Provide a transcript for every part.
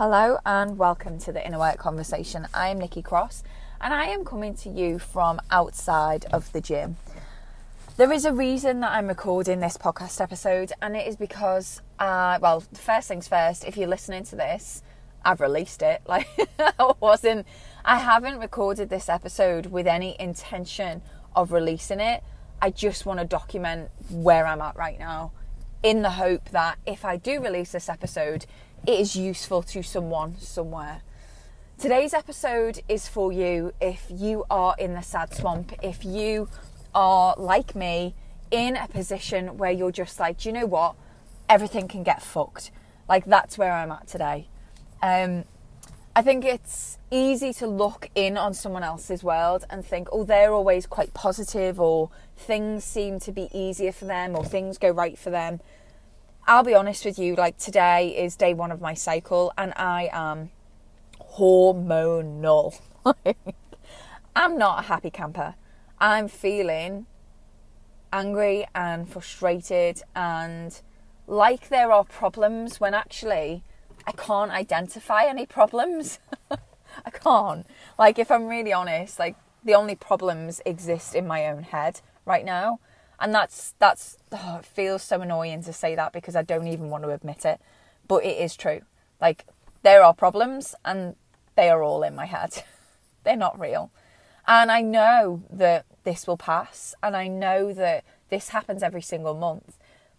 Hello and welcome to the Inner Work Conversation. I am Nikki Cross and I am coming to you from outside of the gym. There is a reason that I'm recording this podcast episode, and it is because, uh, well, first things first, if you're listening to this, I've released it. Like, I wasn't, I haven't recorded this episode with any intention of releasing it. I just want to document where I'm at right now in the hope that if I do release this episode, it is useful to someone somewhere. Today's episode is for you if you are in the sad swamp, if you are like me in a position where you're just like, you know what? Everything can get fucked. Like that's where I'm at today. Um, I think it's easy to look in on someone else's world and think, oh, they're always quite positive, or things seem to be easier for them, or things go right for them. I'll be honest with you, like today is day one of my cycle, and I am hormonal. I'm not a happy camper. I'm feeling angry and frustrated and like there are problems when actually I can't identify any problems. I can't. Like, if I'm really honest, like, the only problems exist in my own head right now. And that's, that's, oh, it feels so annoying to say that because I don't even want to admit it. But it is true. Like, there are problems and they are all in my head. They're not real. And I know that this will pass. And I know that this happens every single month.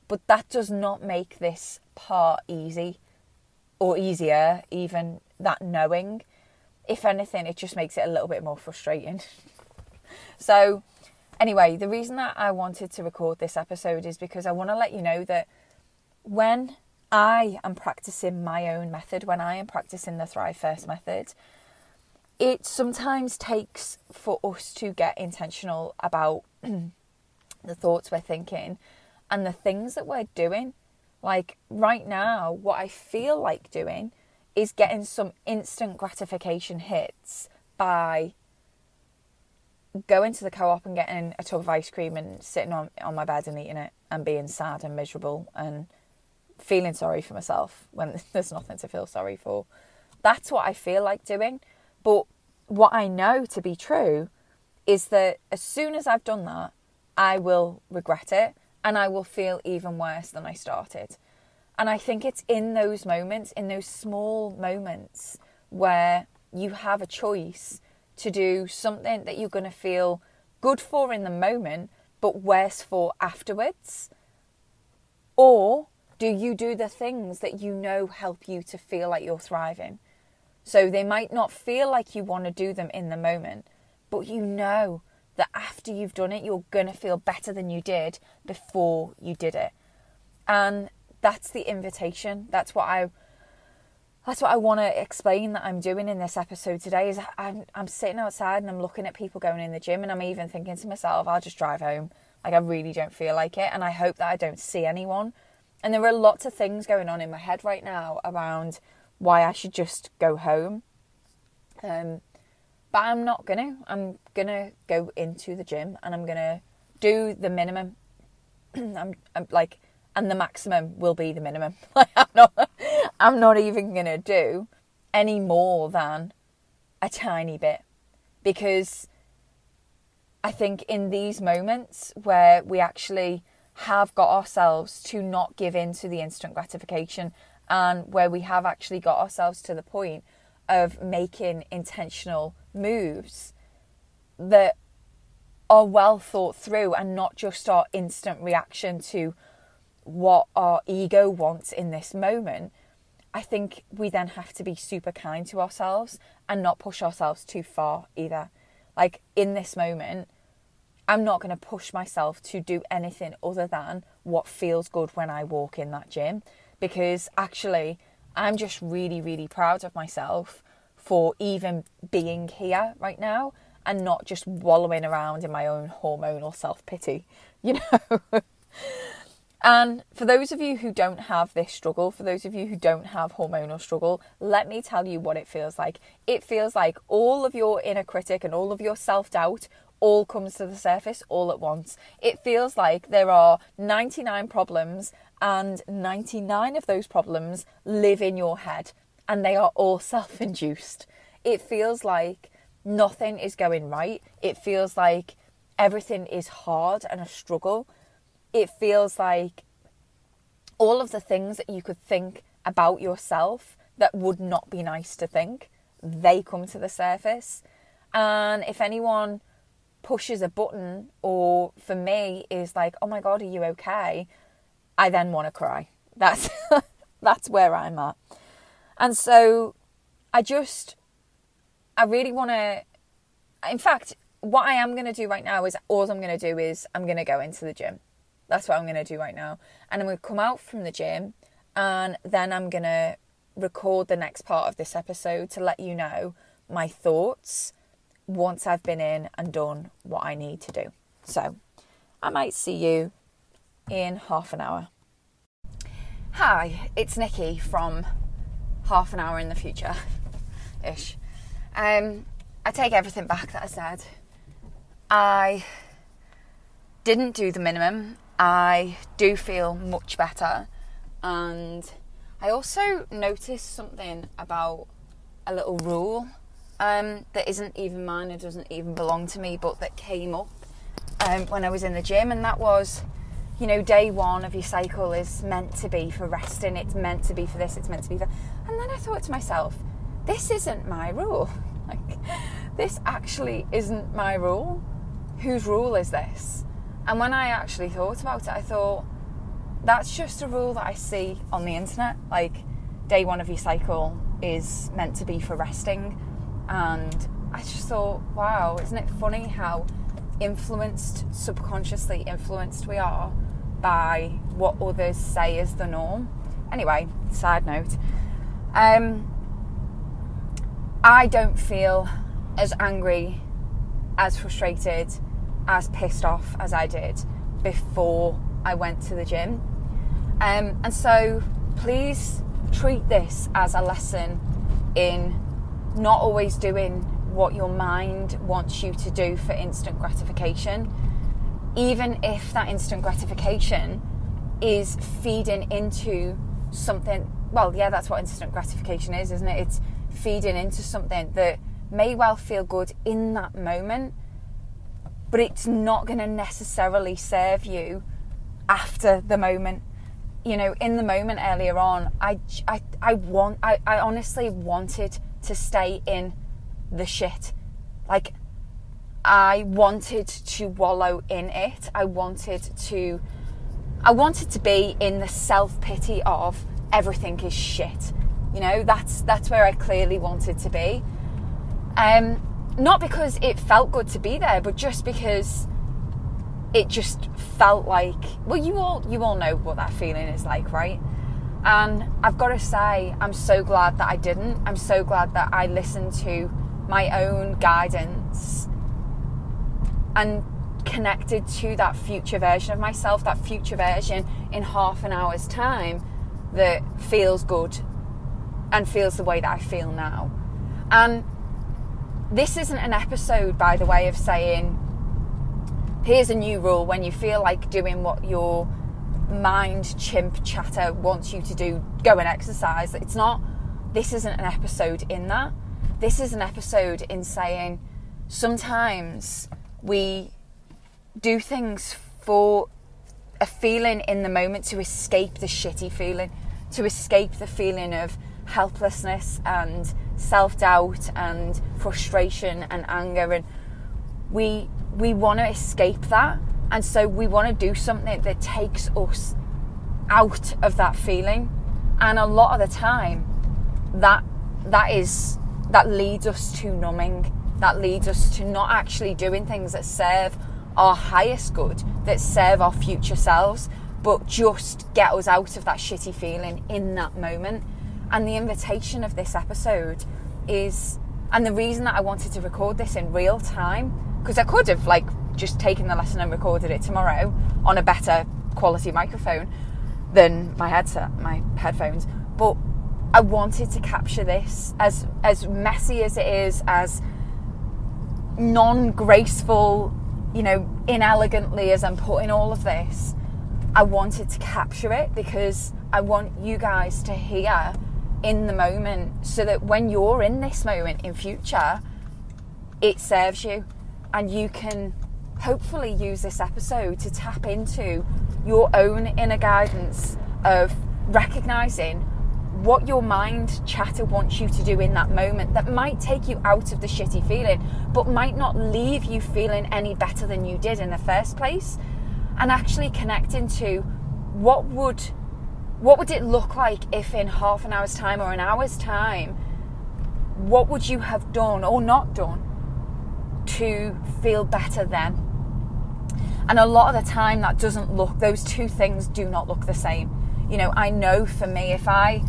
But that does not make this part easy or easier, even that knowing. If anything, it just makes it a little bit more frustrating. so, anyway, the reason that I wanted to record this episode is because I want to let you know that when I am practicing my own method, when I am practicing the Thrive First method, it sometimes takes for us to get intentional about the thoughts we're thinking and the things that we're doing. Like right now, what I feel like doing is getting some instant gratification hits by going to the co-op and getting a tub of ice cream and sitting on on my bed and eating it and being sad and miserable and feeling sorry for myself when there's nothing to feel sorry for. That's what I feel like doing. But what I know to be true is that as soon as I've done that, I will regret it and I will feel even worse than I started. And I think it's in those moments, in those small moments, where you have a choice to do something that you're going to feel good for in the moment, but worse for afterwards. Or do you do the things that you know help you to feel like you're thriving? So they might not feel like you want to do them in the moment, but you know that after you've done it, you're going to feel better than you did before you did it. And that's the invitation. That's what I that's what I want to explain that I'm doing in this episode today is I'm I'm sitting outside and I'm looking at people going in the gym and I'm even thinking to myself, I'll just drive home. Like I really don't feel like it and I hope that I don't see anyone. And there are lots of things going on in my head right now around why I should just go home. Um but I'm not gonna. I'm gonna go into the gym and I'm gonna do the minimum. I'm, I'm like, and the maximum will be the minimum. Like I'm not, I'm not even gonna do any more than a tiny bit. Because I think in these moments where we actually have got ourselves to not give in to the instant gratification and where we have actually got ourselves to the point of making intentional moves that are well thought through and not just our instant reaction to what our ego wants in this moment, I think we then have to be super kind to ourselves and not push ourselves too far either. Like in this moment, I'm not going to push myself to do anything other than what feels good when I walk in that gym because actually I'm just really, really proud of myself for even being here right now and not just wallowing around in my own hormonal self pity, you know. And for those of you who don't have this struggle, for those of you who don't have hormonal struggle, let me tell you what it feels like. It feels like all of your inner critic and all of your self doubt all comes to the surface all at once. It feels like there are 99 problems and 99 of those problems live in your head and they are all self induced. It feels like nothing is going right. It feels like everything is hard and a struggle. It feels like all of the things that you could think about yourself that would not be nice to think, they come to the surface. And if anyone pushes a button, or for me is like, "Oh my god, are you okay?" I then want to cry. That's that's where I'm at. And so I just I really want to in fact, what I am going to do right now is all I'm going to do is I'm going to go into the gym. That's what I'm going to do right now. And I'm going to come out from the gym and then I'm going to record the next part of this episode to let you know my thoughts once I've been in and done what I need to do. So I might see you in half an hour. Hi, it's Nikki from half an hour in the future ish. Um, I take everything back that I said. I didn't do the minimum. I do feel much better. And I also noticed something about a little rule um, that isn't even mine, it doesn't even belong to me, but that came up um, when I was in the gym, and that was, you know, day one of your cycle is meant to be for resting, it's meant to be for this, it's meant to be for. And then I thought to myself, this isn't my rule. Like, this actually isn't my rule. Whose rule is this? And when I actually thought about it, I thought, that's just a rule that I see on the internet. Like, day one of your cycle is meant to be for resting. And I just thought, wow, isn't it funny how influenced, subconsciously influenced we are by what others say is the norm? Anyway, side note. Um, I don't feel as angry, as frustrated, as pissed off as I did before I went to the gym. Um, and so please treat this as a lesson in not always doing what your mind wants you to do for instant gratification, even if that instant gratification is feeding into something. Well, yeah, that's what instant gratification is, isn't it? It's feeding into something that may well feel good in that moment, but it's not going to necessarily serve you after the moment. You know, in the moment earlier on, I, I, I want, I, I honestly wanted to stay in the shit. Like, I wanted to wallow in it. I wanted to, I wanted to be in the self pity of everything is shit. You know, that's that's where I clearly wanted to be. Um, not because it felt good to be there, but just because it just felt like. Well, you all you all know what that feeling is like, right? And I've got to say, I'm so glad that I didn't. I'm so glad that I listened to my own guidance and connected to that future version of myself, that future version in half an hour's time that feels good and feels the way that I feel now. And this isn't an episode, by the way, of saying, here's a new rule when you feel like doing what your mind chimp chatter wants you to do, go and exercise. It's not, this isn't an episode in that. This is an episode in saying sometimes we do things for a feeling in the moment to escape the shitty feeling, to escape the feeling of helplessness and self doubt and frustration and anger. And we, we want to escape that and so we want to do something that takes us out of that feeling. And a lot of the time that that is that leads us to numbing. That leads us to not actually doing things that serve our highest good, that serve our future selves, but just get us out of that shitty feeling in that moment. And the invitation of this episode is, and the reason that I wanted to record this in real time, because I could have like just taken the lesson and recorded it tomorrow on a better quality microphone than my headset, my headphones. But I wanted to capture this as as messy as it is, as non-graceful, you know, inelegantly as I'm putting all of this. I wanted to capture it because I want you guys to hear in the moment so that when you're in this moment in future, it serves you and you can hopefully use this episode to tap into your own inner guidance of recognizing what your mind chatter wants you to do in that moment that might take you out of the shitty feeling, but might not leave you feeling any better than you did in the first place. And actually connecting to what would what would it look like if in half an hour's time or an hour's time, what would you have done or not done to feel better then? And a lot of the time that doesn't look those two things do not look the same. You know, I know for me if I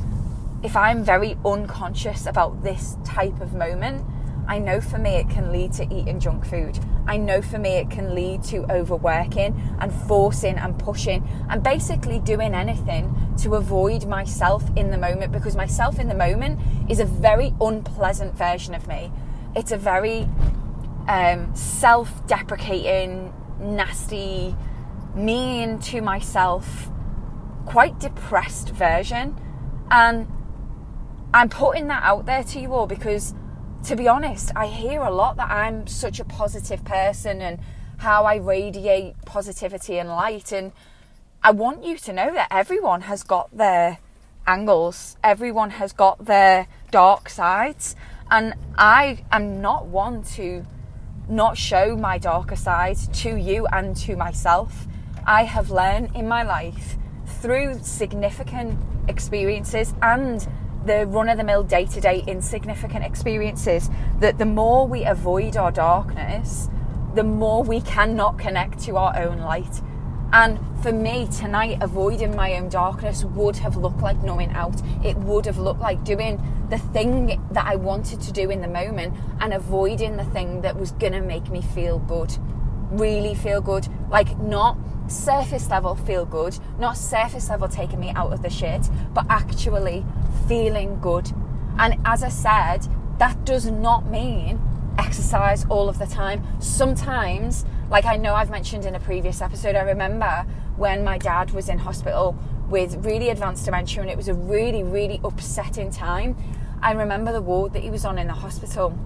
if I'm very unconscious about this type of moment, I know for me it can lead to eating junk food. I know for me it can lead to overworking and forcing and pushing and basically doing anything to avoid myself in the moment because myself in the moment is a very unpleasant version of me. It's a very um, self deprecating, nasty, mean to myself, quite depressed version. And I'm putting that out there to you all because, to be honest, I hear a lot that I'm such a positive person and how I radiate positivity and light. And I want you to know that everyone has got their angles, everyone has got their dark sides. And I am not one to not show my darker side to you and to myself. I have learned in my life through significant experiences and the run of the mill day to day insignificant experiences that the more we avoid our darkness, the more we cannot connect to our own light. And for me, tonight, avoiding my own darkness would have looked like numbing out. It would have looked like doing the thing that I wanted to do in the moment and avoiding the thing that was going to make me feel good. Really feel good. Like, not surface level feel good, not surface level taking me out of the shit, but actually feeling good. And as I said, that does not mean exercise all of the time. Sometimes, like I know I've mentioned in a previous episode, I remember when my dad was in hospital with really advanced dementia and it was a really, really upsetting time. I remember the ward that he was on in the hospital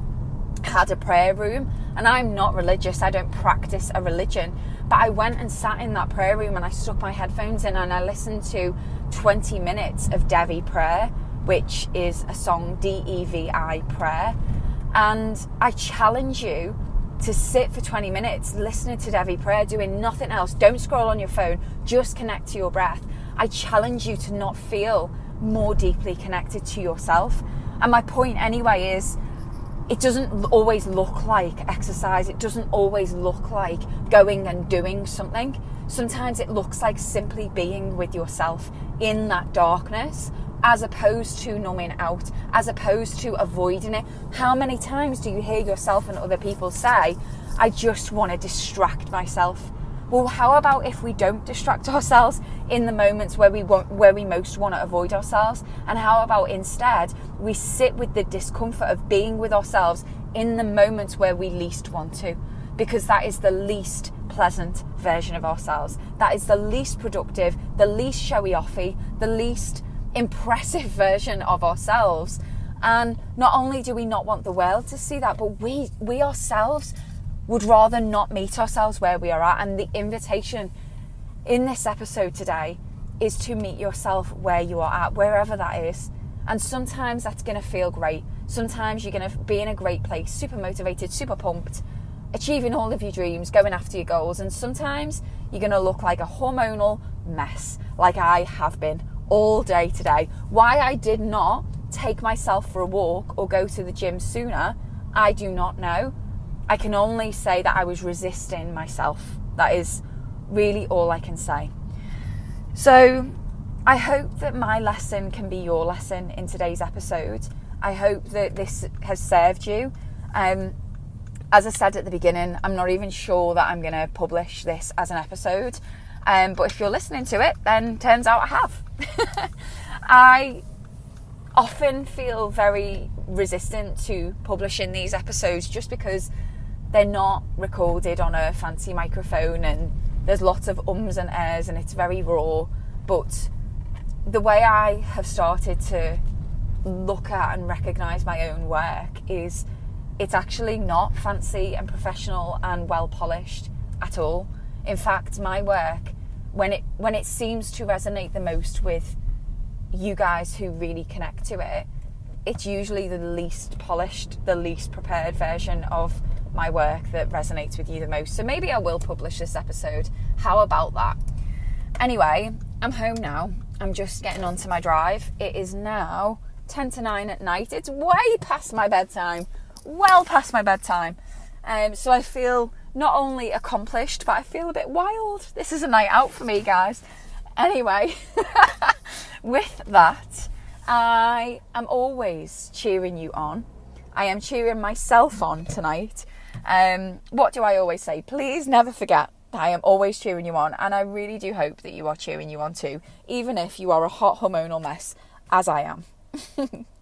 had a prayer room and I'm not religious, I don't practice a religion, but I went and sat in that prayer room and I stuck my headphones in and I listened to 20 minutes of Devi prayer, which is a song D E V I prayer. And I challenge you to sit for 20 minutes listening to Devi prayer, doing nothing else. Don't scroll on your phone, just connect to your breath. I challenge you to not feel more deeply connected to yourself. And my point, anyway, is it doesn't always look like exercise. It doesn't always look like going and doing something. Sometimes it looks like simply being with yourself in that darkness as opposed to numbing out, as opposed to avoiding it. How many times do you hear yourself and other people say, I just want to distract myself? Well, how about if we don't distract ourselves in the moments where we want, where we most want to avoid ourselves? And how about instead we sit with the discomfort of being with ourselves in the moments where we least want to? Because that is the least pleasant version of ourselves. That is the least productive, the least showy offy, the least impressive version of ourselves. And not only do we not want the world to see that, but we we ourselves would rather not meet ourselves where we are at. And the invitation in this episode today is to meet yourself where you are at, wherever that is. And sometimes that's going to feel great. Sometimes you're going to be in a great place, super motivated, super pumped, achieving all of your dreams, going after your goals. And sometimes you're going to look like a hormonal mess, like I have been all day today. Why I did not take myself for a walk or go to the gym sooner, I do not know. I can only say that I was resisting myself. That is really all I can say. So, I hope that my lesson can be your lesson in today's episode. I hope that this has served you. Um, as I said at the beginning, I'm not even sure that I'm going to publish this as an episode. Um, but if you're listening to it, then turns out I have. I often feel very resistant to publishing these episodes just because they're not recorded on a fancy microphone and there's lots of ums and airs and it's very raw. But the way I have started to look at and recognize my own work is it's actually not fancy and professional and well polished at all. In fact, my work when it when it seems to resonate the most with you guys who really connect to it, it's usually the least polished, the least prepared version of my work that resonates with you the most. So maybe I will publish this episode. How about that? Anyway, I'm home now. I'm just getting onto my drive. It is now 10 to 9 at night. It's way past my bedtime. Well past my bedtime. Um, so I feel not only accomplished, but I feel a bit wild. This is a night out for me, guys. Anyway, with that, I am always cheering you on. I am cheering myself on tonight. Um, what do I always say? Please never forget that I am always cheering you on, and I really do hope that you are cheering you on too, even if you are a hot hormonal mess, as I am.